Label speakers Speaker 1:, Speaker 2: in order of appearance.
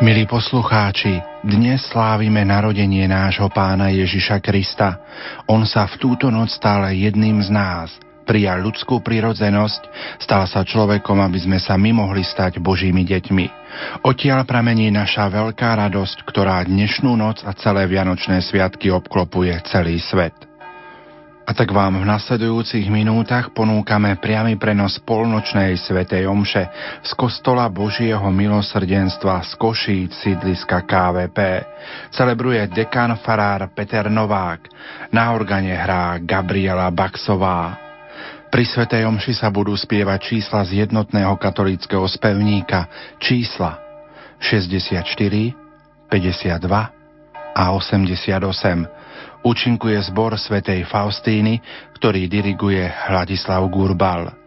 Speaker 1: Milí poslucháči, dnes slávime narodenie nášho pána Ježiša Krista. On sa v túto noc stal jedným z nás. Prijal ľudskú prirodzenosť, stal sa človekom, aby sme sa my mohli stať Božími deťmi. Odtiaľ pramení naša veľká radosť, ktorá dnešnú noc a celé Vianočné sviatky obklopuje celý svet. A tak vám v nasledujúcich minútach ponúkame priamy prenos polnočnej svetej omše z kostola Božieho milosrdenstva z Košíc sídliska KVP. Celebruje dekan farár Peter Novák. Na organe hrá Gabriela Baxová. Pri Svetej Omši sa budú spievať čísla z jednotného katolického spevníka, čísla 64, 52 a 88 účinkuje zbor svätej Faustíny, ktorý diriguje Hladislav Gurbal.